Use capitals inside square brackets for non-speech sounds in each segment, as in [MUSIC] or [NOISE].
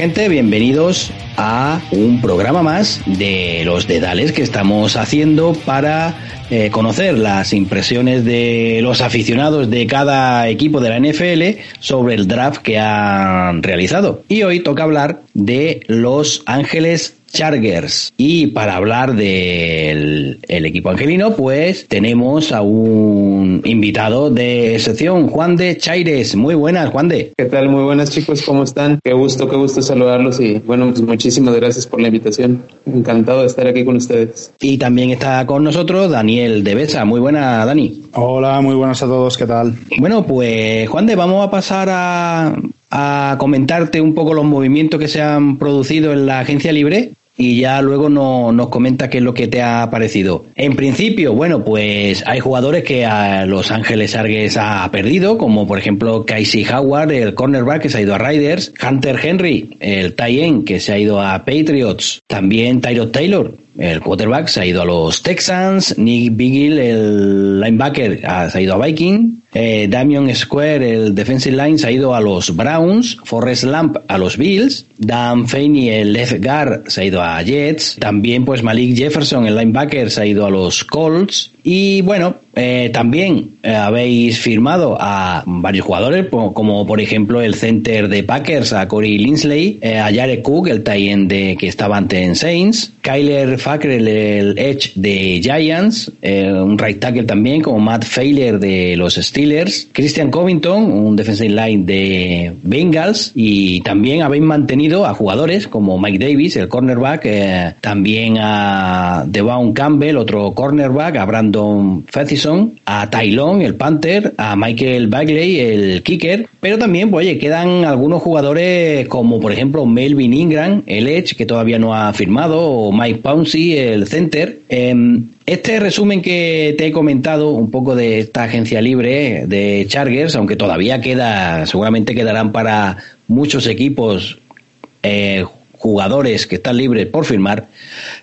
gente, bienvenidos a un programa más de los dedales que estamos haciendo para eh, conocer las impresiones de los aficionados de cada equipo de la NFL sobre el draft que han realizado. Y hoy toca hablar de Los Ángeles Chargers. Y para hablar del equipo angelino, pues tenemos a un invitado de sección, Juan de Chaires. Muy buenas, Juan de. ¿Qué tal? Muy buenas chicos, ¿cómo están? Qué gusto, qué gusto saludarlos y bueno, pues muchísimas gracias por la invitación. Encantado de estar aquí con ustedes. Y también está con nosotros Daniel de Besa. Muy buena, Dani. Hola, muy buenas a todos, ¿qué tal? Bueno, pues Juan de, vamos a pasar a, a comentarte un poco los movimientos que se han producido en la agencia libre y ya luego no, nos comenta qué es lo que te ha parecido. En principio, bueno, pues hay jugadores que a Los Ángeles Arges ha perdido, como por ejemplo Casey Howard, el cornerback que se ha ido a Riders, Hunter Henry, el tight que se ha ido a Patriots, también Tyrod Taylor, el quarterback se ha ido a los Texans, Nick Bigil, el linebacker, se ha ido a Viking, eh, Damian Square, el defensive line, se ha ido a los Browns, Forrest Lamp a los Bills, Dan Feeney, el left guard, se ha ido a Jets, también pues Malik Jefferson, el linebacker, se ha ido a los Colts, y bueno, eh, también eh, habéis firmado a varios jugadores, como por ejemplo el center de Packers, a Corey Linsley, eh, a Jared Cook, el tie de que estaba antes en Saints, Kyler Fackrell, el edge de Giants, un right tackle también, como Matt Failer de los Steelers, Christian Covington, un defensive line de Bengals, y también habéis mantenido a jugadores como Mike Davis, el cornerback, también a Devon Campbell, otro cornerback, a Brandon Brandon a Tylon, el Panther, a Michael Bagley, el kicker, pero también, pues, oye, quedan algunos jugadores como por ejemplo Melvin Ingram, el Edge, que todavía no ha firmado, o Mike Pouncey, el center. Em, este resumen que te he comentado un poco de esta agencia libre de Chargers, aunque todavía queda, seguramente quedarán para muchos equipos eh, jugadores que están libres por firmar,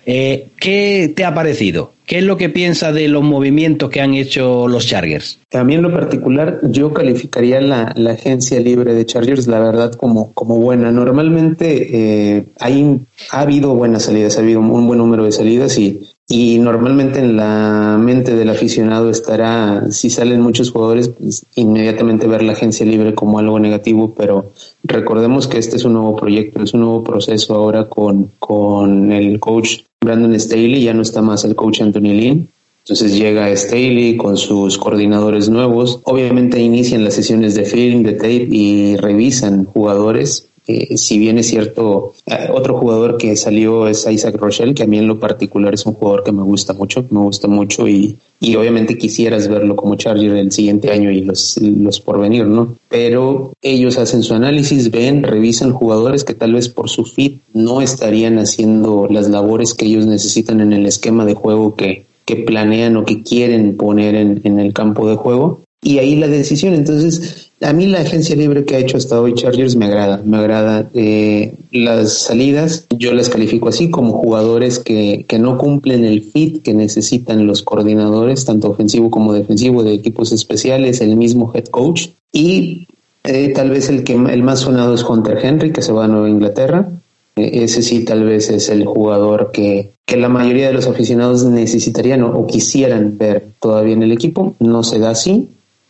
eh, ¿qué te ha parecido? ¿Qué es lo que piensa de los movimientos que han hecho los Chargers? También lo particular, yo calificaría la, agencia libre de Chargers, la verdad, como, como buena. Normalmente eh, hay, ha habido buenas salidas, ha habido un buen número de salidas y, y normalmente en la mente del aficionado estará, si salen muchos jugadores, pues, inmediatamente ver la agencia libre como algo negativo, pero recordemos que este es un nuevo proyecto, es un nuevo proceso ahora con, con el coach Brandon Staley, ya no está más el coach Anthony Lynn. Entonces llega Staley con sus coordinadores nuevos. Obviamente inician las sesiones de film, de tape y revisan jugadores si bien es cierto, eh, otro jugador que salió es Isaac Rochelle, que a mí en lo particular es un jugador que me gusta mucho, me gusta mucho y, y obviamente quisieras verlo como Charger el siguiente año y los, los por venir, ¿no? Pero ellos hacen su análisis, ven, revisan jugadores que tal vez por su fit no estarían haciendo las labores que ellos necesitan en el esquema de juego que, que planean o que quieren poner en, en el campo de juego. Y ahí la decisión, entonces, a mí la agencia libre que ha hecho hasta hoy Chargers me agrada, me agrada. Eh, las salidas yo las califico así como jugadores que, que no cumplen el fit que necesitan los coordinadores, tanto ofensivo como defensivo de equipos especiales, el mismo head coach. Y eh, tal vez el que el más sonado es Hunter Henry, que se va a Nueva Inglaterra. Eh, ese sí tal vez es el jugador que, que la mayoría de los aficionados necesitarían o quisieran ver todavía en el equipo. No se da así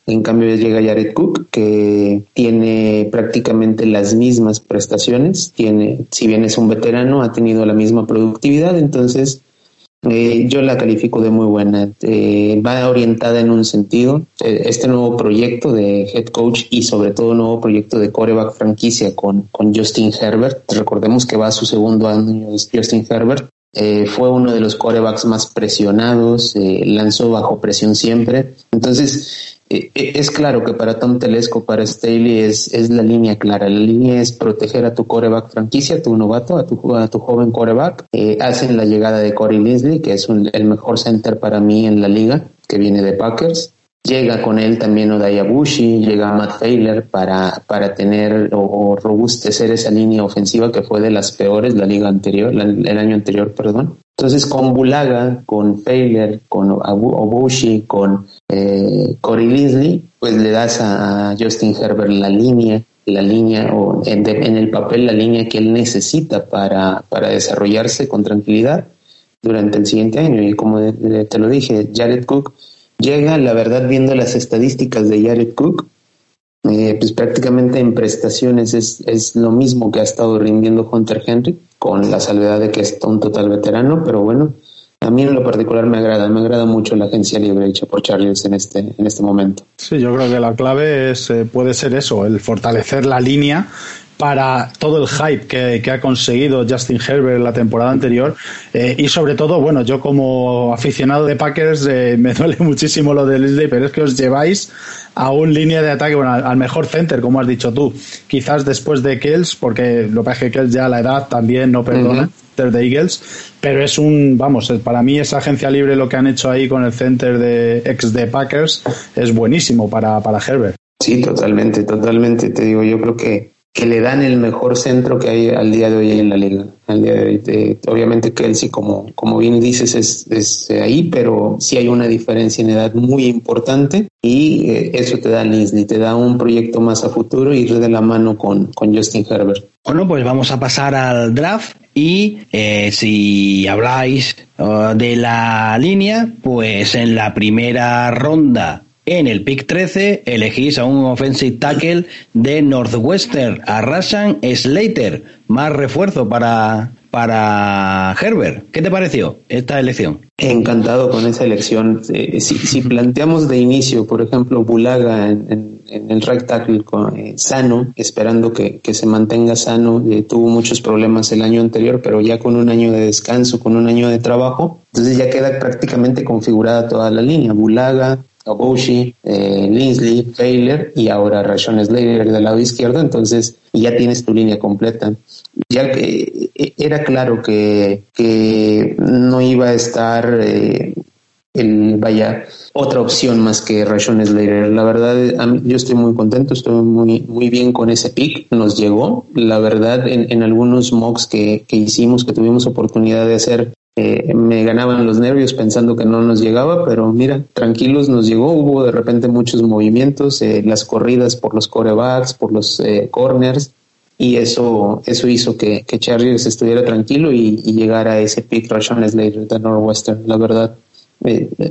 en cambio llega Jared Cook, que tiene prácticamente las mismas prestaciones, tiene, si bien es un veterano, ha tenido la misma productividad, entonces eh, yo la califico de muy buena. Eh, va orientada en un sentido. Eh, este nuevo proyecto de head coach y sobre todo nuevo proyecto de coreback franquicia con, con Justin Herbert. Recordemos que va a su segundo año Justin Herbert. fue uno de los corebacks más presionados, lanzó bajo presión siempre. Entonces, eh, eh, es claro que para Tom Telesco, para Staley, es, es la línea clara. La línea es proteger a tu coreback franquicia, a tu novato, a tu, a tu joven coreback. Eh, hacen la llegada de Corey Linsley, que es el mejor center para mí en la liga, que viene de Packers. Llega con él también Odaya Bushi, llega Matt Failer para, para tener o, robustecer esa línea ofensiva que fue de las peores la liga anterior, el año anterior, perdón. Entonces con Bulaga, con Failer, con Obushi, con eh, Corey Linsley, pues le das a Justin Herbert la línea la línea o en, el papel la línea que él necesita para, para desarrollarse con tranquilidad durante el siguiente año. Y como te lo dije, Jared Cook llega, la verdad, viendo las estadísticas de Jared Cook, eh, pues prácticamente en prestaciones es, es lo mismo que ha estado rindiendo Hunter Henry, con la salvedad de que es un total veterano, pero bueno, a mí en lo particular me agrada, me agrada mucho la agencia libre hecha por Charles en este, en este momento. Sí, yo creo que la clave es, eh, puede ser eso, el fortalecer la línea para todo el hype que, ha conseguido Justin Herbert en la temporada anterior eh, y sobre todo, bueno, yo como aficionado de Packers eh, me [LAUGHS] duele muchísimo lo de Leslie, pero es que os lleváis a un línea de ataque, bueno, al, mejor center, como has dicho tú, quizás después de Kells, porque lo que pasa es que Kells ya la edad también no perdona. de Eagles, pero es un, vamos, para mí esa agencia libre lo que han hecho ahí con el center de ex de Packers es buenísimo para, para Herbert. Sí, totalmente, totalmente. Te digo, yo creo que que le dan el mejor centro que hay al día de hoy en la liga. Al día de hoy, obviamente Kelsey, como, como bien dices, es, es, ahí, pero sí hay una diferencia en edad muy importante y eh, eso te da Linsley, te da un proyecto más a futuro y ir de la mano con, con Justin Herbert. Bueno, pues vamos a pasar al draft y eh, si habláis uh, de la línea, pues en la primera ronda en el pick 13 elegís a un offensive tackle de Northwestern, a Rashan Slater, más refuerzo para, para Herbert. ¿Qué te pareció esta elección? Encantado con esa elección. Eh, si, planteamos de inicio, por ejemplo, Bulaga en, el right tackle eh, sano, esperando que, se mantenga sano, eh, tuvo muchos problemas el año anterior, pero ya con un año de descanso, con un año de trabajo, entonces ya queda prácticamente configurada toda la línea. Bulaga, Oboshi, eh, Linsley, Taylor y ahora Rashon Slater del lado izquierdo, entonces ya tienes tu línea completa. Ya que eh, era claro que, que no iba a estar eh, el, vaya, otra opción más que Rashon Slater. La verdad, yo estoy muy contento, estoy muy, muy bien con ese pick, nos llegó. La verdad, en, en algunos mocks que, que hicimos, que tuvimos oportunidad de hacer, eh, me ganaban los nervios pensando que no nos llegaba, pero mira, tranquilos nos llegó, hubo de repente muchos movimientos, eh, las corridas por los corebacks, por los eh, corners, y eso, eso hizo que, que Chargers estuviera tranquilo y, llegara a ese pick Rashawn Slater de Northwestern. La verdad,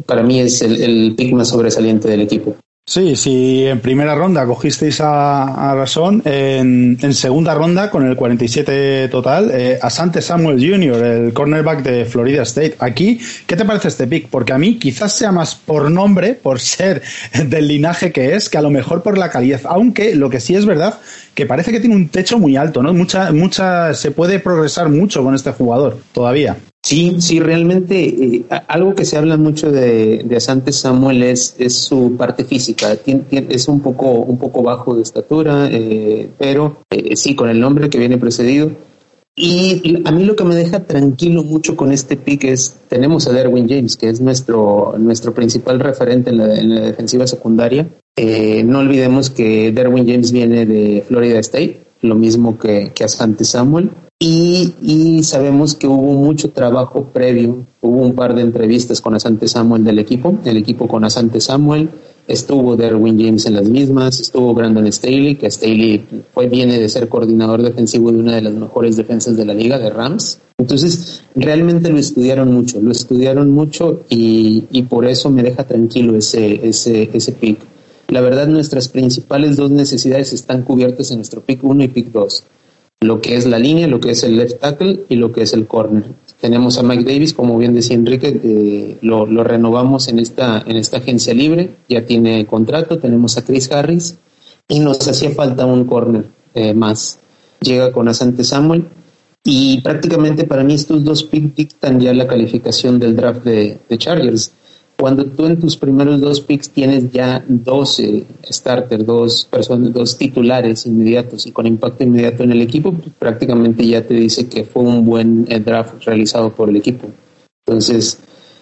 para mí es el, el pick más sobresaliente del equipo. Sí, sí, en primera ronda cogisteis a, a Rasón, en, en, segunda ronda con el 47 total, eh, a Samuel Jr., el cornerback de Florida State. Aquí, ¿qué te parece este pick? Porque a mí quizás sea más por nombre, por ser [LAUGHS] del linaje que es, que a lo mejor por la calidad. Aunque lo que sí es verdad, que parece que tiene un techo muy alto, ¿no? Mucha, mucha, se puede progresar mucho con este jugador todavía. Sí, sí, realmente eh, algo que se habla mucho de, Asante Samuel es, su parte física. es un poco, un poco bajo de estatura, eh, pero eh, sí, con el nombre que viene precedido. Y a mí lo que me deja tranquilo mucho con este pick es, tenemos a Derwin James, que es nuestro, nuestro principal referente en la, en la defensiva secundaria. no olvidemos que Derwin James viene de Florida State, lo mismo que, que Asante Samuel. Y, sabemos que hubo mucho trabajo previo, hubo un par de entrevistas con Asante Samuel del equipo, el equipo con Asante Samuel, estuvo Derwin James en las mismas, estuvo Brandon Staley, que Staley fue, viene de ser coordinador defensivo de una de las mejores defensas de la liga, de Rams. Entonces, realmente lo estudiaron mucho, lo estudiaron mucho y, por eso me deja tranquilo ese, ese, ese pick. La verdad, nuestras principales dos necesidades están cubiertas en nuestro pick 1 y pick 2 lo que es la línea, lo que es el left tackle y lo que es el corner. Tenemos a Mike Davis, como bien decía Enrique, eh, lo, renovamos en esta, en esta agencia libre, ya tiene contrato, tenemos a Chris Harris y nos hacía falta un corner eh, más. Llega con Asante Samuel y prácticamente para mí estos dos picks dictan ya la calificación del draft de, de Chargers. Cuando tú en tus primeros dos picks tienes ya dos starters, dos personas, dos titulares inmediatos y con impacto inmediato en el equipo, pues prácticamente ya te dice que fue un buen eh, draft realizado por el equipo. Entonces,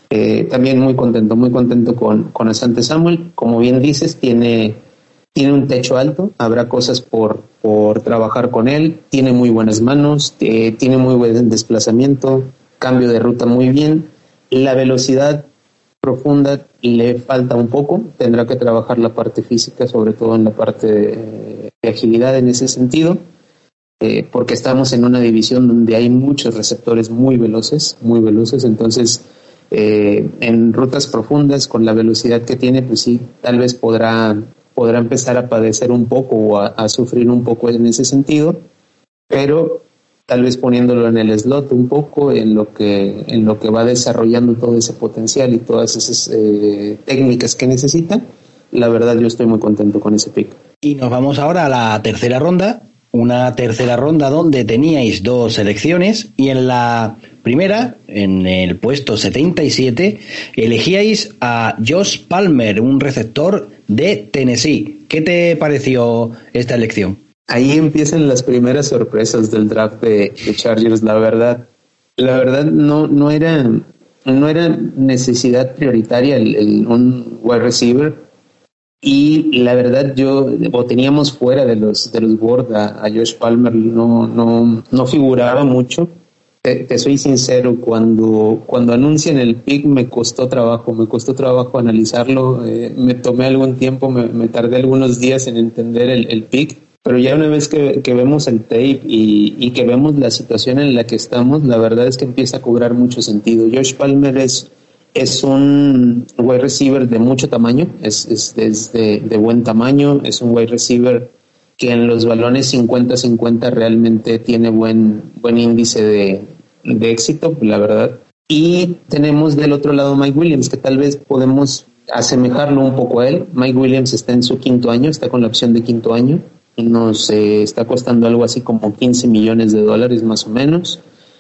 eh, también muy contento, muy contento con, con Asante Samuel. Como bien dices, tiene, tiene un techo alto, habrá cosas por, por trabajar con él, tiene muy buenas manos, eh, tiene muy buen desplazamiento, cambio de ruta muy bien. La velocidad profunda le falta un poco, tendrá que trabajar la parte física, sobre todo en la parte agilidad en ese sentido, eh, porque estamos en una división donde hay muchos receptores muy veloces, muy veloces, entonces eh, en rutas profundas con la velocidad que tiene, pues sí, tal vez podrá, podrá empezar a padecer un poco o a, sufrir un poco en ese sentido, pero tal vez poniéndolo en el slot un poco en lo que en lo que va desarrollando todo ese potencial y todas esas eh, técnicas que necesita la verdad yo estoy muy contento con ese pick y nos vamos ahora a la tercera ronda una tercera ronda donde teníais dos selecciones y en la primera, en el puesto 77, elegíais a Josh Palmer, un receptor de Tennessee. ¿Qué te pareció esta elección? Ahí empiezan las primeras sorpresas del draft de, Chargers, la verdad. La verdad no, no era no era necesidad prioritaria el, un wide receiver. Y la verdad yo o teníamos fuera de los de los board a, Josh Palmer no no no figuraba mucho. Te, soy sincero cuando cuando anuncian el pick me costó trabajo me costó trabajo analizarlo. Eh, me tomé algún tiempo me, tardé algunos días en entender el, el pick pero ya una vez que, vemos el tape y, y, que vemos la situación en la que estamos, la verdad es que empieza a cobrar mucho sentido. Josh Palmer es es un wide receiver de mucho tamaño, es, es, de, buen tamaño, es un wide receiver que en los balones 50-50 realmente tiene buen, buen índice de, de éxito, la verdad. Y tenemos del otro lado Mike Williams, que tal vez podemos asemejarlo un poco a él. Mike Williams está en su quinto año, está con la opción de quinto año. Nos eh, está costando algo así como 15 millones de dólares más o menos.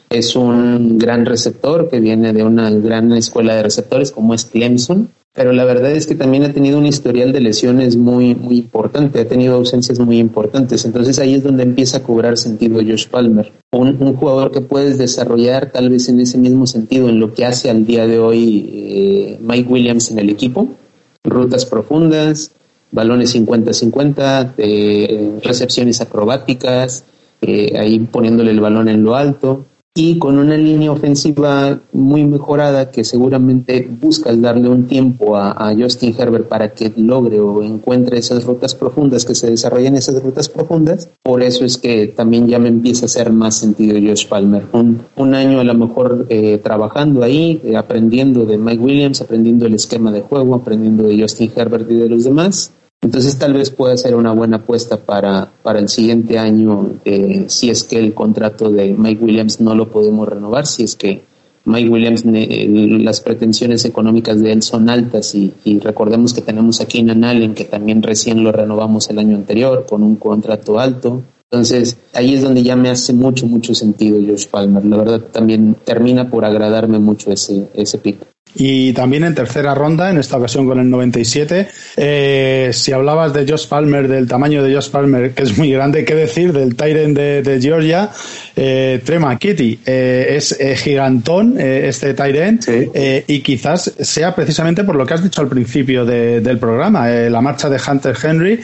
Es un gran receptor que viene de una gran escuela de receptores como es Clemson, pero la verdad es que también ha tenido un historial de lesiones muy, muy importante, ha tenido ausencias muy importantes. Entonces ahí es donde empieza a cobrar sentido Josh Palmer, un, jugador que puedes desarrollar tal vez en ese mismo sentido en lo que hace al día de hoy eh, Mike Williams en el equipo, rutas profundas, balones 50-50, eh, recepciones acrobáticas, eh, ahí poniéndole el balón en lo alto y con una línea ofensiva muy mejorada que seguramente busca darle un tiempo a, Justin Herbert para que logre o encuentre esas rutas profundas, que se desarrollen esas rutas profundas. Por eso es que también ya me empieza a hacer más sentido Josh Palmer. Un, un año a lo mejor eh, trabajando ahí, eh, aprendiendo de Mike Williams, aprendiendo el esquema de juego, aprendiendo de Justin Herbert y de los demás entonces tal vez pueda ser una buena apuesta para, para el siguiente año eh, si es que el contrato de Mike Williams no lo podemos renovar, si es que Mike Williams, eh, las pretensiones económicas de él son altas y, recordemos que tenemos aquí en Allen que también recién lo renovamos el año anterior con un contrato alto. Entonces ahí es donde ya me hace mucho, mucho sentido Josh Palmer. La verdad también termina por agradarme mucho ese, ese pick. Y también en tercera ronda, en esta ocasión con el 97, eh, si hablabas de Josh Palmer, del tamaño de Josh Palmer, que es muy grande, ¿qué decir del Tyrant de, Georgia? Eh, Trema Kitty eh, es gigantón este Tyrant y quizás sea precisamente por lo que has dicho al principio del programa, la marcha de Hunter Henry,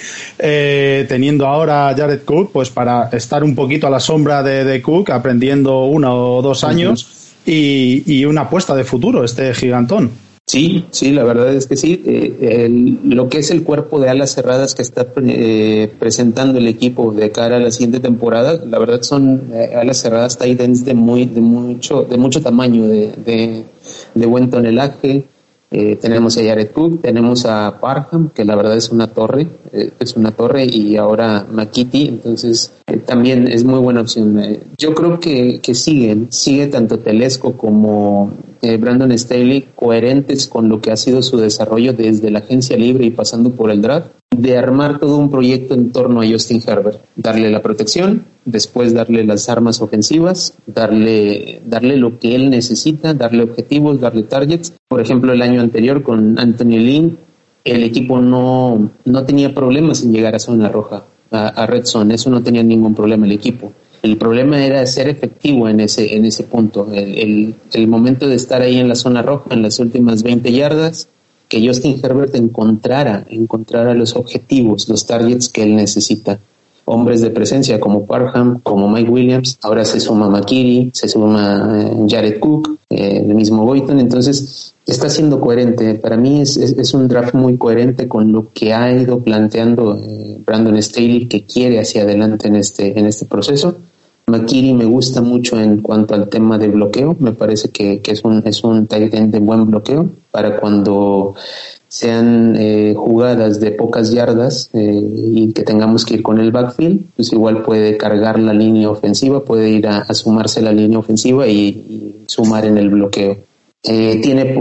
teniendo ahora a Jared Cook, pues para estar un poquito a la sombra de, Cook, aprendiendo uno o dos años y, una apuesta de futuro, este gigantón. Sí, sí, la verdad es que sí. Eh, lo que es el cuerpo de alas cerradas que está eh, presentando el equipo de cara a la siguiente temporada, la verdad son eh, alas cerradas tight ends de muy, de mucho, de mucho tamaño, de, de buen tonelaje, eh, tenemos a Cook, tenemos a Parham, que la verdad es una torre, eh, es una torre, y ahora Makiti, entonces eh, también es muy buena opción. yo creo que, que siguen, sigue tanto Telesco como Brandon Staley coherentes con lo que ha sido su desarrollo desde la agencia libre y pasando por el draft de armar todo un proyecto en torno a Justin Herbert, darle la protección, después darle las armas ofensivas, darle, darle lo que él necesita, darle objetivos, darle targets. Por ejemplo, el año anterior con Anthony Lynn, el equipo no, no tenía problemas en llegar a zona roja, a, red zone, eso no tenía ningún problema el equipo. El problema era ser efectivo en ese, en ese punto. El, el, el momento de estar ahí en la zona roja, en las últimas 20 yardas, que Justin Herbert encontrara, encontrara los objetivos, los targets que él necesita. hombres de presencia como Parham, como Mike Williams, ahora se suma Makiri, se suma eh, Jared Cook, eh, el mismo Boyton, entonces está siendo coherente. Para mí es, es, un draft muy coherente con lo que ha ido planteando eh, Brandon Staley que quiere hacia adelante en este, en este proceso. Makiri me gusta mucho en cuanto al tema de bloqueo, me parece que, es un, es un tight end de buen bloqueo para cuando sean eh, jugadas de pocas yardas eh, y que tengamos que ir con el backfield, pues igual puede cargar la línea ofensiva, puede ir a, sumarse la línea ofensiva y, sumar en el bloqueo. Eh, tiene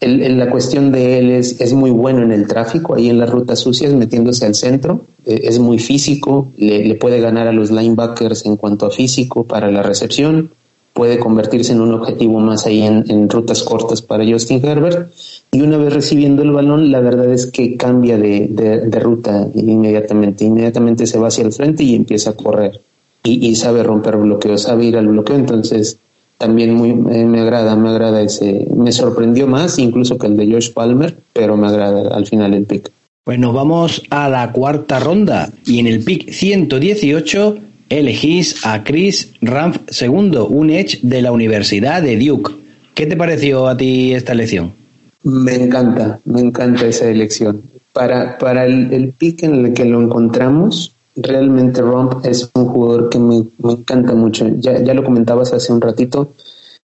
la cuestión de él es, es, muy bueno en el tráfico, ahí en las rutas sucias, metiéndose al centro, es muy físico, le, le puede ganar a los linebackers en cuanto a físico para la recepción, puede convertirse en un objetivo más ahí en, rutas cortas para Justin Herbert. Y una vez recibiendo el balón, la verdad es que cambia de, ruta inmediatamente. Inmediatamente se va hacia el frente y empieza a correr. Y, sabe romper bloqueo, sabe ir al bloqueo. Entonces, también muy eh, me agrada, me agrada ese. Me sorprendió más incluso que el de Josh Palmer, pero me agrada al final el pick. Pues nos vamos a la cuarta ronda y en el pick 118 elegís a Chris Ramf II, un Edge de la Universidad de Duke. ¿Qué te pareció a ti esta elección? Me encanta, me encanta esa elección. Para, para el, pick en el que lo encontramos, realmente Rump es un jugador que me, encanta mucho. Ya, ya, lo comentabas hace un ratito,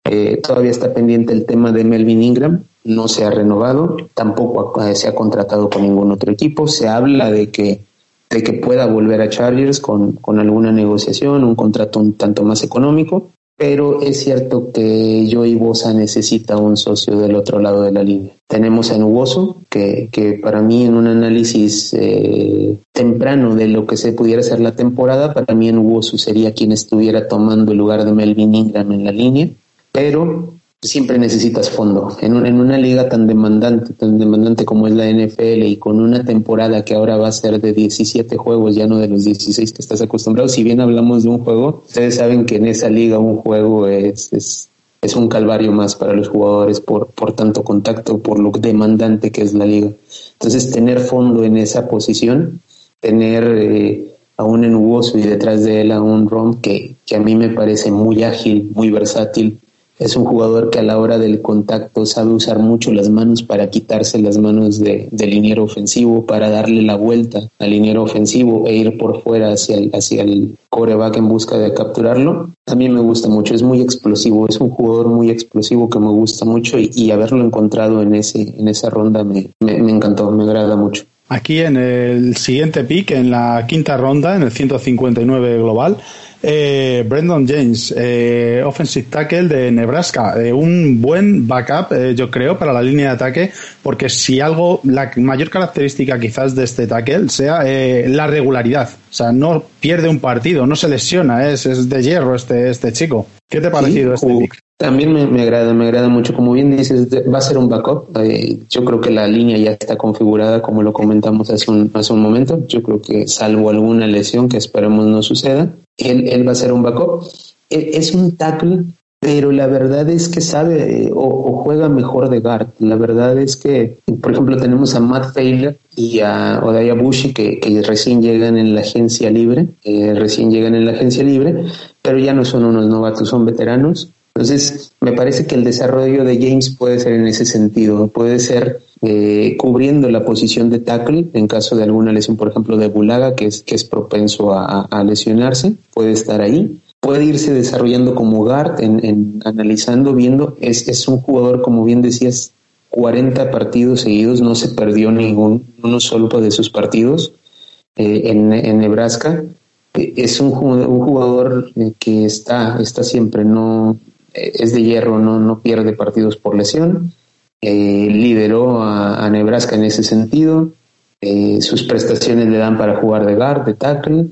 eh, todavía está pendiente el tema de Melvin Ingram, no se ha renovado, tampoco se ha contratado con ningún otro equipo. Se habla de que de que pueda volver a Chargers con, alguna negociación, un contrato un tanto más económico, pero es cierto que Joey Bosa necesita un socio del otro lado de la línea. Tenemos a Nuboso, que, que para mí en un análisis eh, temprano de lo que se pudiera hacer la temporada, para mí Nuboso sería quien estuviera tomando el lugar de Melvin Ingram en la línea, pero siempre necesitas fondo. En, en, una liga tan demandante, tan demandante como es la NFL y con una temporada que ahora va a ser de 17 juegos, ya no de los 16 que estás acostumbrado, si bien hablamos de un juego, ustedes saben que en esa liga un juego es, es, es un calvario más para los jugadores por, por tanto contacto, por lo demandante que es la liga. Entonces, tener fondo en esa posición, tener... Eh, a un Enugoso y detrás de él a un Rom que, que a mí me parece muy ágil, muy versátil, es un jugador que a la hora del contacto sabe usar mucho las manos para quitarse las manos de, del liniero ofensivo, para darle la vuelta al liniero ofensivo e ir por fuera hacia el, hacia el coreback en busca de capturarlo. A mí me gusta mucho, es muy explosivo, es un jugador muy explosivo que me gusta mucho y, haberlo encontrado en, ese, en esa ronda me, me, me encantó, me agrada mucho. Aquí en el siguiente pick, en la quinta ronda, en el 159 global, eh, Brandon James, eh, offensive tackle de Nebraska, eh, un buen backup, eh, yo creo, para la línea de ataque, porque si algo, la mayor característica quizás de este tackle sea la regularidad, o sea, no pierde un partido, no se lesiona, es, es de hierro este, este chico. ¿Qué te ha parecido este pick? También me, agrada, me agrada mucho. Como bien dices, va a ser un backup. Eh, yo creo que la línea ya está configurada, como lo comentamos hace un, hace un momento. Yo creo que salvo alguna lesión que esperemos no suceda, él, va a ser un backup. E, es un tackle, pero la verdad es que sabe o, juega mejor de guard. La verdad es que, por ejemplo, tenemos a Matt Taylor y a Odaya Bushi que, que recién llegan en la agencia libre, eh, recién llegan en la agencia libre, pero ya no son unos novatos, son veteranos entonces, me parece que el desarrollo de James puede ser en ese sentido, puede ser eh, cubriendo la posición de tackle en caso de alguna lesión, por ejemplo, de Bulaga, que es, que es propenso a, lesionarse, puede estar ahí. Puede irse desarrollando como guard, en, analizando, viendo. Es, es un jugador, como bien decías, 40 partidos seguidos, no se perdió ningún, uno solo de sus partidos eh, en, en Nebraska eh, es un, un jugador que está, está siempre, no, es de hierro, no, no pierde partidos por lesión. Eh, lideró a, Nebraska en ese sentido. Eh, sus prestaciones le dan para jugar de guard, de tackle.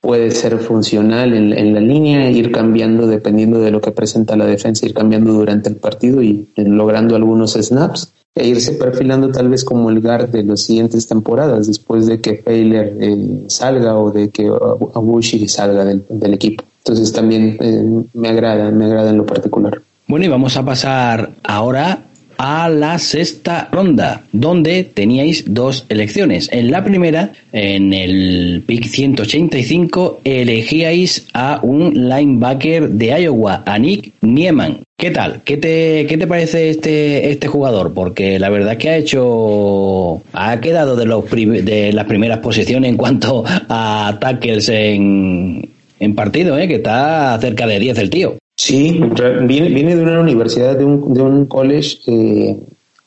Puede ser funcional en, la línea, ir cambiando dependiendo de lo que presenta la defensa, ir cambiando durante el partido y logrando algunos snaps e irse perfilando tal vez como el guard de las siguientes temporadas después de que Failer eh, salga o de que Abushi salga del equipo. Entonces también eh, me agrada, me agrada en lo particular. Bueno, y vamos a pasar ahora a la sexta ronda, donde teníais dos elecciones. En la primera, en el pick 185, elegíais a un linebacker de Iowa, a Nick Nieman. ¿Qué tal? ¿Qué te, qué te parece este, este jugador? Porque la verdad es que ha hecho. ha quedado de, los, de las primeras posiciones en cuanto a tackles en, en partido, ¿eh? que está cerca de 10 el tío. Sí, viene, de una universidad, de un, de un college eh,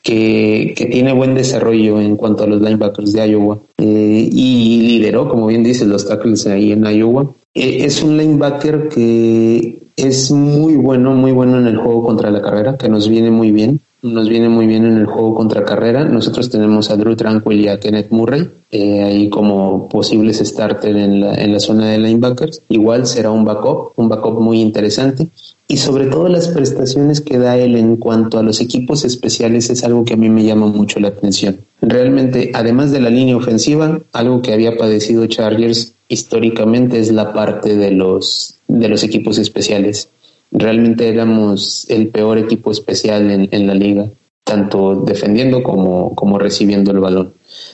que, que, tiene buen desarrollo en cuanto a los linebackers de Iowa eh, y lideró, como bien dices, los tackles ahí en Iowa. Eh, es un linebacker que es muy bueno, muy bueno en el juego contra la carrera, que nos viene muy bien nos viene muy bien en el juego contra carrera. Nosotros tenemos a Drew Tranquil y a Kenneth Murray eh, ahí como posibles starter en la, en la zona de linebackers. Igual será un backup, un backup muy interesante. Y sobre todo las prestaciones que da él en cuanto a los equipos especiales es algo que a mí me llama mucho la atención. Realmente, además de la línea ofensiva, algo que había padecido Chargers históricamente es la parte de los, de los equipos especiales realmente éramos el peor equipo especial en, la liga, tanto defendiendo como, como recibiendo el balón.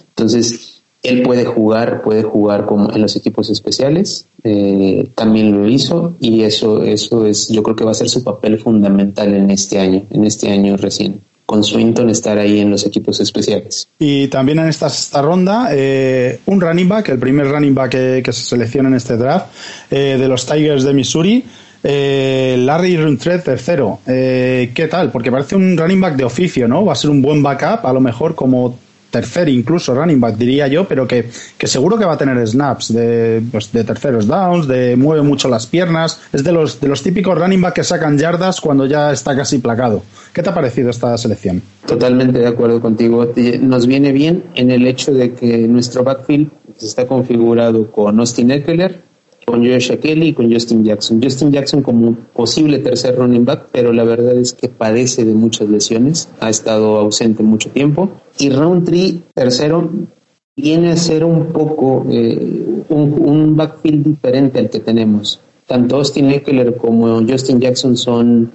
Entonces, él puede jugar, puede jugar como en los equipos especiales, eh, también lo hizo y eso, eso es, yo creo que va a ser su papel fundamental en este año, en este año recién con Swinton estar ahí en los equipos especiales. Y también en esta, esta ronda, eh, un running back, el primer running back que, se selecciona en este draft, eh, de los Tigers de Missouri, eh, Larry Runthred tercero. Eh, ¿Qué tal? Porque parece un running back de oficio, ¿no? Va a ser un buen backup, a lo mejor como tercer incluso running back, diría yo, pero que, seguro que va a tener snaps de, pues, de terceros downs, de mueve mucho las piernas. Es de los, de los típicos running back que sacan yardas cuando ya está casi placado. ¿Qué te ha parecido esta selección? Totalmente de acuerdo contigo. Nos viene bien en el hecho de que nuestro backfield está configurado con Austin Eckler, con Joshua Kelly y con Justin Jackson. Justin Jackson como posible tercer running back, pero la verdad es que padece de muchas lesiones, ha estado ausente mucho tiempo. Y Roundtree, tercero, viene a ser un poco eh, un, backfield diferente al que tenemos. Tanto Austin Eckler como Justin Jackson son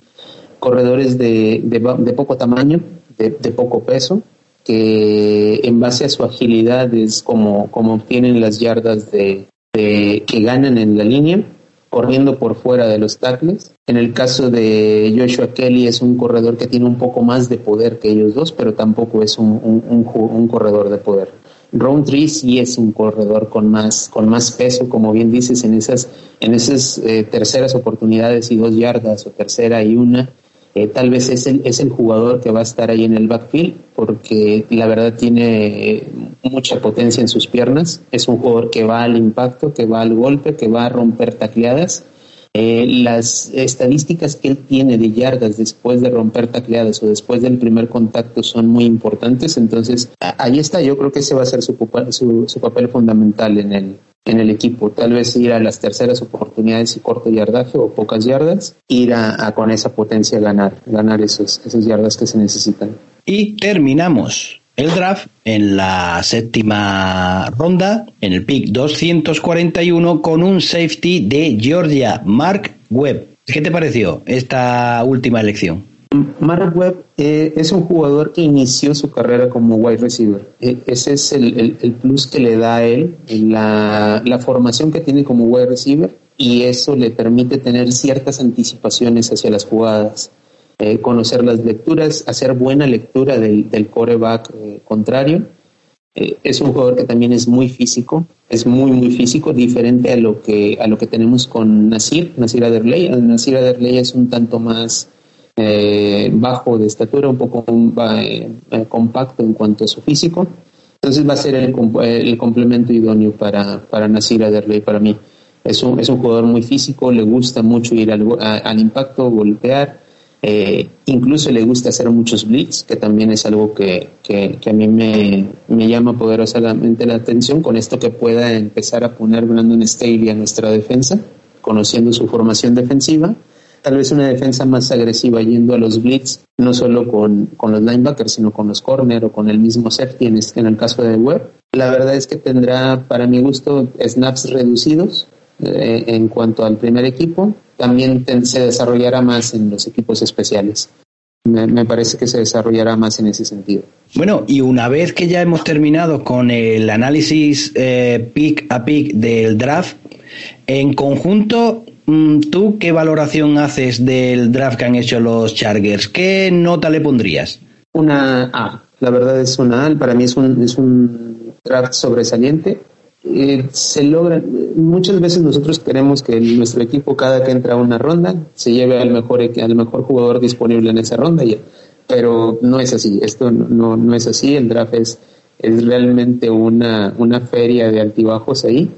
corredores de, de, poco tamaño, de, poco peso, que en base a su agilidad es como, como obtienen las yardas de, que ganan en la línea, corriendo por fuera de los tackles. En el caso de Joshua Kelly es un corredor que tiene un poco más de poder que ellos dos, pero tampoco es un, un, corredor de poder. Roundtree sí es un corredor con más, con más peso, como bien dices, en esas, en esas eh, terceras oportunidades y dos yardas o tercera y una tal vez es el, es el jugador que va a estar ahí en el backfield porque la verdad tiene mucha potencia en sus piernas. Es un jugador que va al impacto, que va al golpe, que va a romper tacleadas. Eh, las estadísticas que él tiene de yardas después de romper tacleadas o después del primer contacto son muy importantes. Entonces, ahí está. Yo creo que ese va a ser su, su, su papel fundamental en el, en el equipo. Tal vez ir a las terceras oportunidades y corto yardaje o pocas yardas, ir a, con esa potencia ganar, ganar esos, esas yardas que se necesitan. Y terminamos el draft en la séptima ronda, en el pick 241, con un safety de Georgia, Mark Webb. ¿Qué te pareció esta última elección? Mark Webb eh, es un jugador que inició su carrera como wide receiver. Eh, ese es el, plus que le da a él, la, formación que tiene como wide receiver y eso le permite tener ciertas anticipaciones hacia las jugadas, eh, conocer las lecturas, hacer buena lectura del, del coreback contrario. es un jugador que también es muy físico, es muy muy físico, diferente a lo que a lo que tenemos con Nasir, Nasir Aderley. Nasir Aderley es un tanto más eh, bajo de estatura, un poco eh, eh, compacto en cuanto a su físico. Entonces va a ser el, el complemento idóneo para, para Nasir Aderley para mí. Es un, es un jugador muy físico, le gusta mucho ir al, al impacto, golpear, incluso le gusta hacer muchos blitz, que también es algo que, que, que, a mí me, me llama poderosamente la atención con esto que pueda empezar a poner Brandon Staley a nuestra defensa, conociendo su formación defensiva tal vez una defensa más agresiva yendo a los blitz, no solo con, con los linebackers, sino con los corner o con el mismo safety en, en el caso de Webb. La verdad es que tendrá, para mi gusto, snaps reducidos eh, en cuanto al primer equipo. También se desarrollará más en los equipos especiales. me, parece que se desarrollará más en ese sentido. Bueno, y una vez que ya hemos terminado con el análisis eh, pick a pick del draft, en conjunto, ¿tú qué valoración haces del draft que han hecho los Chargers? ¿Qué nota le pondrías? Una A, la verdad es una A, para mí es un, es un draft sobresaliente. Eh, se logra, muchas veces nosotros queremos que nuestro equipo cada que entra a una ronda se lleve al mejor, al mejor jugador disponible en esa ronda, pero no es así, esto no, no es así, el draft es, es realmente una, una feria de altibajos ahí.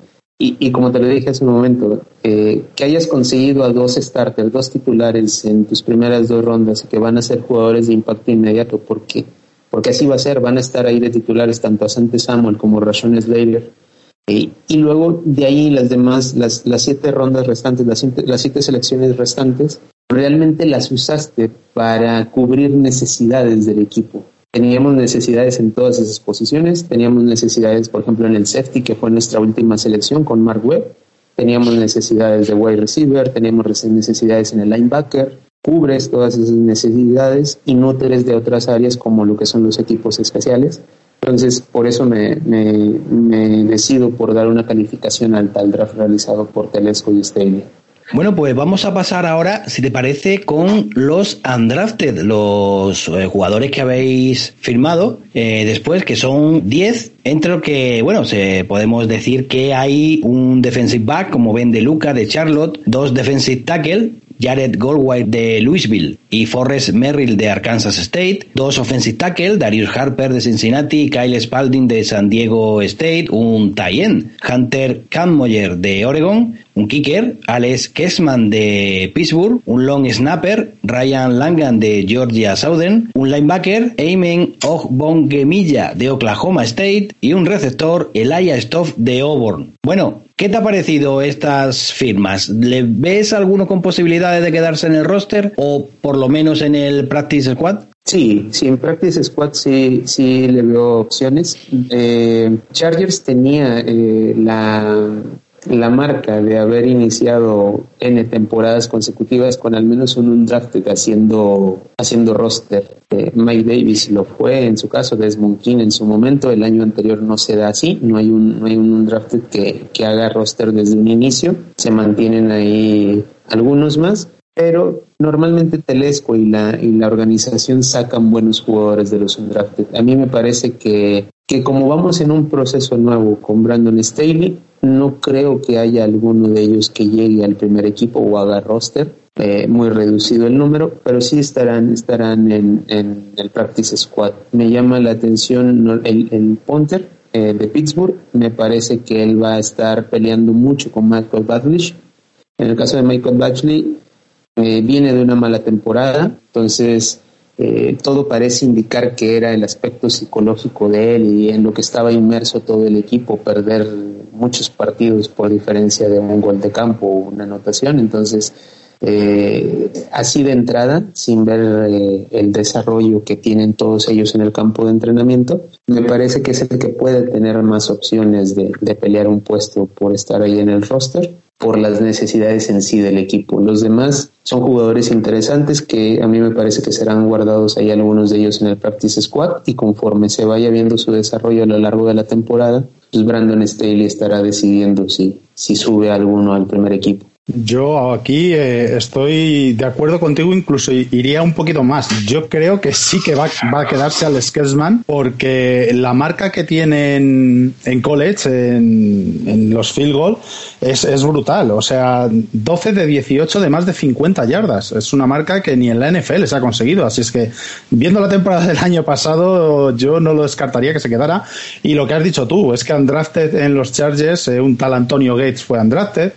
Y, como te lo dije hace un momento, eh, que hayas conseguido a dos starters, dos titulares en tus primeras dos rondas y que van a ser jugadores de impacto inmediato, porque porque así va a ser, van a estar ahí de titulares tanto a Sante Samuel como Rashon Slater y luego de ahí las demás, las, las siete rondas restantes, las, las siete selecciones restantes, realmente las usaste para cubrir necesidades del equipo. Teníamos necesidades en todas esas posiciones, teníamos necesidades, por ejemplo, en el safety, que fue nuestra última selección con Mark Webb, teníamos necesidades de wide receiver, teníamos necesidades en el linebacker, cubres todas esas necesidades inútiles de otras áreas como lo que son los equipos especiales. Entonces, por eso me, decido por dar una calificación alta al draft realizado por Telesco y Staley. Bueno, pues vamos a pasar ahora, si te parece, con los undrafted, los eh, jugadores que habéis firmado eh, después, que son 10, entre lo que, bueno, se, podemos decir que hay un defensive back como Ben de Luca de Charlotte, dos defensive tackle, Jared Goldwhite de Louisville y Forrest Merrill de Arkansas State, dos offensive tackle, Darius Harper de Cincinnati, Kyle Spalding de San Diego State, un tie Hunter Kamoyer de Oregon, un kicker, Alex Kessman de Pittsburgh, un long snapper, Ryan Langan de Georgia Southern, un linebacker, Eamon Ogbongemilla de Oklahoma State y un receptor, Elijah Stoff de Auburn. Bueno, ¿qué te ha parecido estas firmas? ¿Le ves alguno con posibilidades de quedarse en el roster o por lo menos en el practice squad? Sí, sí, en Practice Squad sí, sí le veo opciones. Eh, Chargers tenía eh, la la marca de haber iniciado N temporadas consecutivas con al menos un undrafted haciendo, haciendo roster. Eh, Mike Davis lo fue en su caso, Desmond King en su momento, el año anterior no se da así, no hay un, no hay un undrafted que, que haga roster desde un inicio, se mantienen ahí algunos más, pero normalmente Telesco y la, y la organización sacan buenos jugadores de los undrafted. A mí me parece que, que como vamos en un proceso nuevo con Brandon Staley, no creo que haya alguno de ellos que llegue al primer equipo o haga roster. Eh, muy reducido el número, pero sí estarán, estarán en, el practice squad. Me llama la atención el, el punter eh, de Pittsburgh. Me parece que él va a estar peleando mucho con Michael Badlish. En el caso de Michael Badgley, eh, viene de una mala temporada, entonces todo parece indicar que era el aspecto psicológico de él y en lo que estaba inmerso todo el equipo, perder muchos partidos por diferencia de un gol de campo o una anotación. Entonces, eh, así de entrada, sin ver eh, el desarrollo que tienen todos ellos en el campo de entrenamiento, me parece que es el que puede tener más opciones de pelear un puesto por estar ahí en el roster por las necesidades en sí del equipo. Los demás son jugadores interesantes que a mí me parece que serán guardados ahí algunos de ellos en el practice squad y conforme se vaya viendo su desarrollo a lo largo de la temporada, pues Brandon Staley estará decidiendo si, si sube alguno al primer equipo. Yo aquí eh, estoy de acuerdo contigo, incluso iría un poquito más. Yo creo que sí que va, a quedarse al Skelsman porque la marca que tienen en college, en, los field goal, es, brutal. O sea, 12 de 18 de más de 50 yardas. Es una marca que ni en la NFL se ha conseguido. Así es que, viendo la temporada del año pasado, yo no lo descartaría que se quedara. Y lo que has dicho tú, es que undrafted en los Chargers, eh, un tal Antonio Gates fue undrafted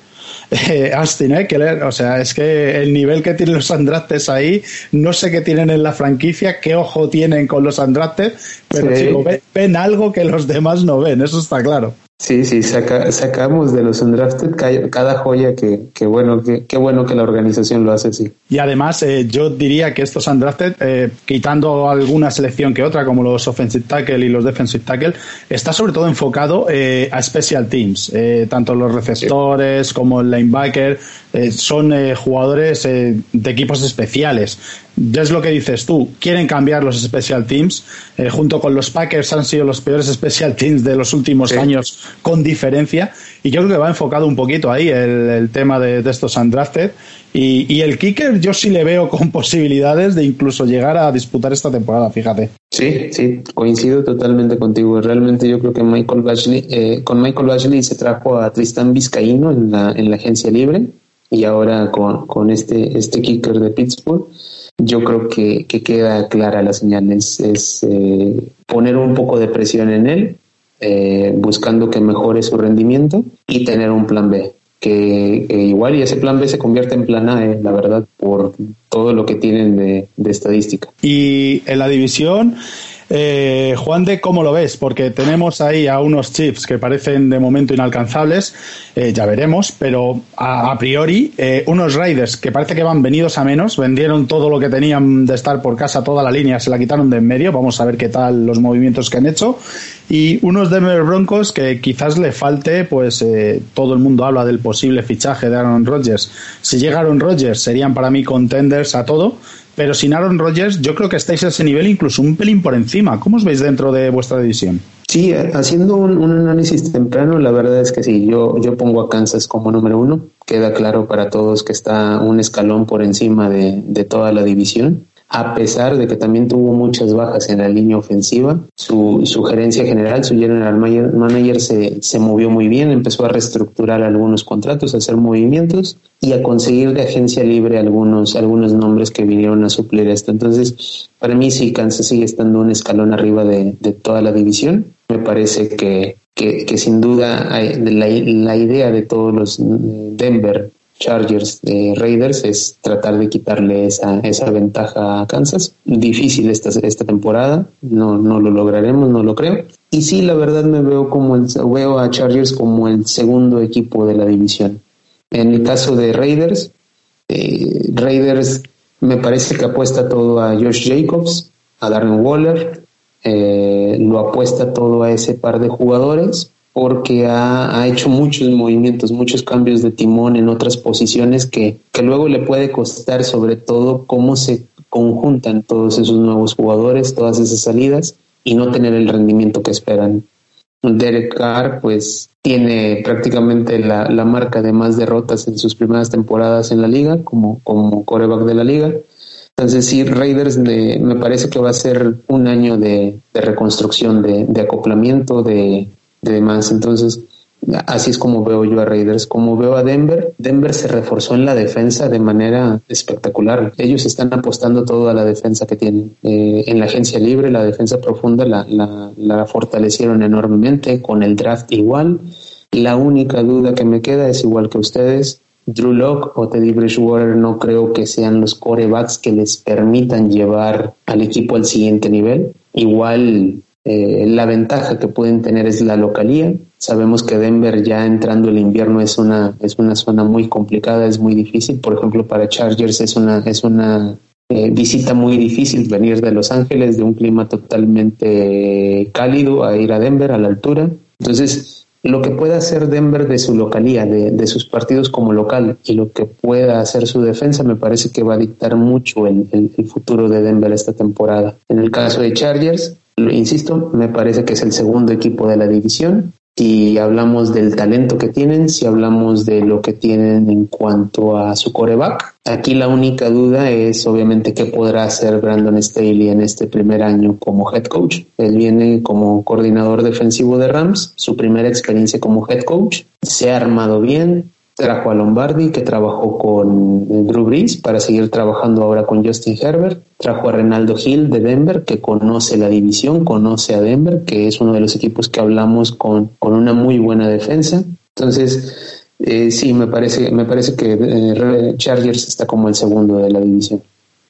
eh, Austin Eckler. O sea, es que el nivel que tienen los Andrates ahí, no sé qué tienen en la franquicia, qué ojo tienen con los Andrates, pero ven algo que los demás no ven, eso está claro. Sí, sí, sacamos de los undrafted cada joya que, que bueno, que, bueno que la organización lo hace así. Y además, eh, yo diría que estos undrafted, eh, quitando alguna selección que otra, como los offensive tackle y los defensive tackle, está sobre todo enfocado eh, a special teams. tanto los receptores como el linebacker son jugadores de equipos especiales. Ya es lo que dices tú, quieren cambiar los special teams. Eh, junto con los Packers han sido los peores special teams de los últimos años con diferencia. Y yo creo que va enfocado un poquito ahí el, tema de, estos undrafted. Y, y, el kicker yo sí le veo con [LAUGHS] posibilidades de incluso llegar a disputar esta temporada, fíjate. Sí, sí, coincido totalmente contigo. Realmente yo creo que Michael Bashley, eh, con Michael Bashley se trajo a Tristan Vizcaíno en la, en la agencia libre y ahora con, con este, este kicker de Pittsburgh yo creo que, queda clara la señal, es, eh, poner un poco de presión en él, eh, buscando que mejore su rendimiento y tener un plan B. Que, igual y ese plan B se convierte en plan A, eh, la verdad, por todo lo que tienen de, de estadística. Y en la división, eh, Juan de, ¿cómo lo ves? Porque tenemos ahí a unos chips que parecen de momento inalcanzables, eh, ya veremos, pero a, priori eh, unos Raiders que parece que van venidos a menos, vendieron todo lo que tenían de estar por casa, toda la línea, se la quitaron de en medio, vamos a ver qué tal los movimientos que han hecho, y unos Denver Broncos que quizás le falte, pues todo el mundo habla del posible fichaje de Aaron Rodgers. Si llega Aaron Rodgers serían para mí contenders a todo, pero sin Aaron Rodgers, yo creo que estáis a ese nivel incluso un pelín por encima. ¿Cómo os veis dentro de vuestra división? Sí, haciendo un, análisis temprano, la verdad es que sí, yo, yo pongo a Kansas como número uno. Queda claro para todos que está un escalón por encima de, de toda la división a pesar de que también tuvo muchas bajas en la línea ofensiva. Su, su gerencia general, su general manager, se, se, movió muy bien, empezó a reestructurar algunos contratos, a hacer movimientos y a conseguir de agencia libre algunos, algunos nombres que vinieron a suplir esto. Entonces, para mí sí, Kansas sigue estando un escalón arriba de, de toda la división. Me parece que, que, que sin duda la, la idea de todos los eh, Denver Chargers de Raiders es tratar de quitarle esa, esa ventaja a Kansas. Difícil esta, esta temporada, no, no lo lograremos, no lo creo. Y sí, la verdad me veo como el, veo a Chargers como el segundo equipo de la división. En el caso de Raiders, eh, Raiders me parece que apuesta todo a Josh Jacobs, a Darren Waller, eh, lo apuesta todo a ese par de jugadores porque ha, hecho muchos movimientos, muchos cambios de timón en otras posiciones que, que luego le puede costar sobre todo cómo se conjuntan todos esos nuevos jugadores, todas esas salidas y no tener el rendimiento que esperan. Derek Carr pues tiene prácticamente la, la, marca de más derrotas en sus primeras temporadas en la liga como, como coreback de la liga. Entonces sí, Raiders me parece que va a ser un año de, de reconstrucción, de, de acoplamiento, de, demás. Entonces, así es como veo yo a Raiders. Como veo a Denver, Denver se reforzó en la defensa de manera espectacular. Ellos están apostando todo a la defensa que tienen. Eh, en la agencia libre, la defensa profunda la, la, la fortalecieron enormemente, con el draft igual. La única duda que me queda es igual que ustedes. Drew Locke o Teddy Bridgewater no creo que sean los corebacks que les permitan llevar al equipo al siguiente nivel. Igual eh, la ventaja que pueden tener es la localía. Sabemos que Denver ya entrando el invierno es una, es una zona muy complicada, es muy difícil. Por ejemplo, para Chargers es una, es una eh, visita muy difícil venir de Los Ángeles, de un clima totalmente cálido, a ir a Denver a la altura. Entonces, lo que pueda hacer Denver de su localía, de, de, sus partidos como local y lo que pueda hacer su defensa, me parece que va a dictar mucho el, el futuro de Denver esta temporada. En el caso de Chargers, Insisto, me parece que es el segundo equipo de la división. Si hablamos del talento que tienen, si hablamos de lo que tienen en cuanto a su coreback, aquí la única duda es obviamente qué podrá hacer Brandon Staley en este primer año como head coach. Él viene como coordinador defensivo de Rams, su primera experiencia como head coach, se ha armado bien, trajo a Lombardi, que trabajó con Drew Brees para seguir trabajando ahora con Justin Herbert. Trajo a Renaldo Hill de Denver, que conoce la división, conoce a Denver, que es uno de los equipos que hablamos con, con una muy buena defensa. Entonces, eh, sí, me parece, me parece que eh, Chargers está como el segundo de la división.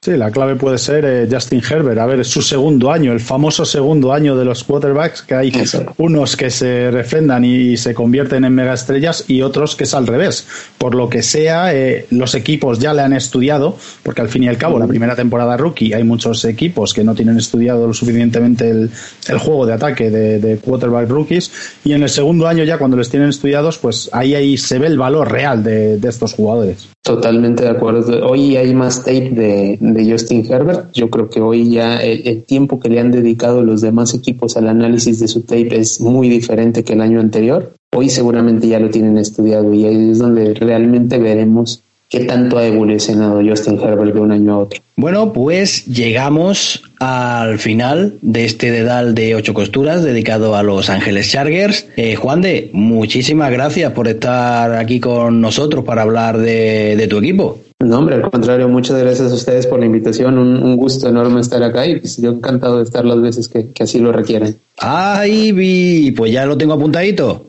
Sí, la clave puede ser eh, Justin Herbert. A ver, es su segundo año, el famoso segundo año de los quarterbacks, que hay unos que se refrendan y se convierten en mega estrellas y otros que es al revés. Por lo que sea, eh, los equipos ya le han estudiado, porque al fin y al cabo, la primera temporada rookie, hay muchos equipos que no tienen estudiado lo suficientemente el, juego de ataque de, quarterback rookies, y en el segundo año ya cuando les tienen estudiados, pues ahí, ahí se ve el valor real de, de estos jugadores. Totalmente de acuerdo. Hoy hay más tape de, de Justin Herbert. Yo creo que hoy ya el, tiempo que le han dedicado los demás equipos al análisis de su tape es muy diferente que el año anterior. Hoy seguramente ya lo tienen estudiado y ahí es donde realmente veremos qué tanto ha evolucionado Justin Herbert de un año a otro. Bueno, pues llegamos al final de este dedal de ocho costuras dedicado a Los Ángeles Chargers. Eh, Juan de, muchísimas gracias por estar aquí con nosotros para hablar de, tu equipo. No, hombre, al contrario, muchas gracias a ustedes por la invitación. Un, gusto enorme estar acá y pues yo encantado de estar las veces que, que así lo requieren. Ay, pues ya lo tengo apuntadito.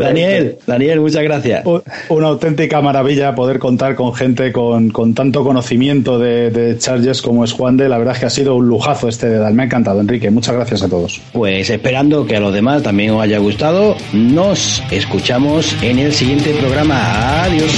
Daniel, Daniel, muchas gracias. Una auténtica maravilla poder contar con gente con, tanto conocimiento de, Chargers como es Juan de. La verdad es que ha sido un lujazo este dedal. Me ha encantado, Enrique. Muchas gracias a todos. Pues esperando que a los demás también os haya gustado, nos escuchamos en el siguiente programa. Adiós.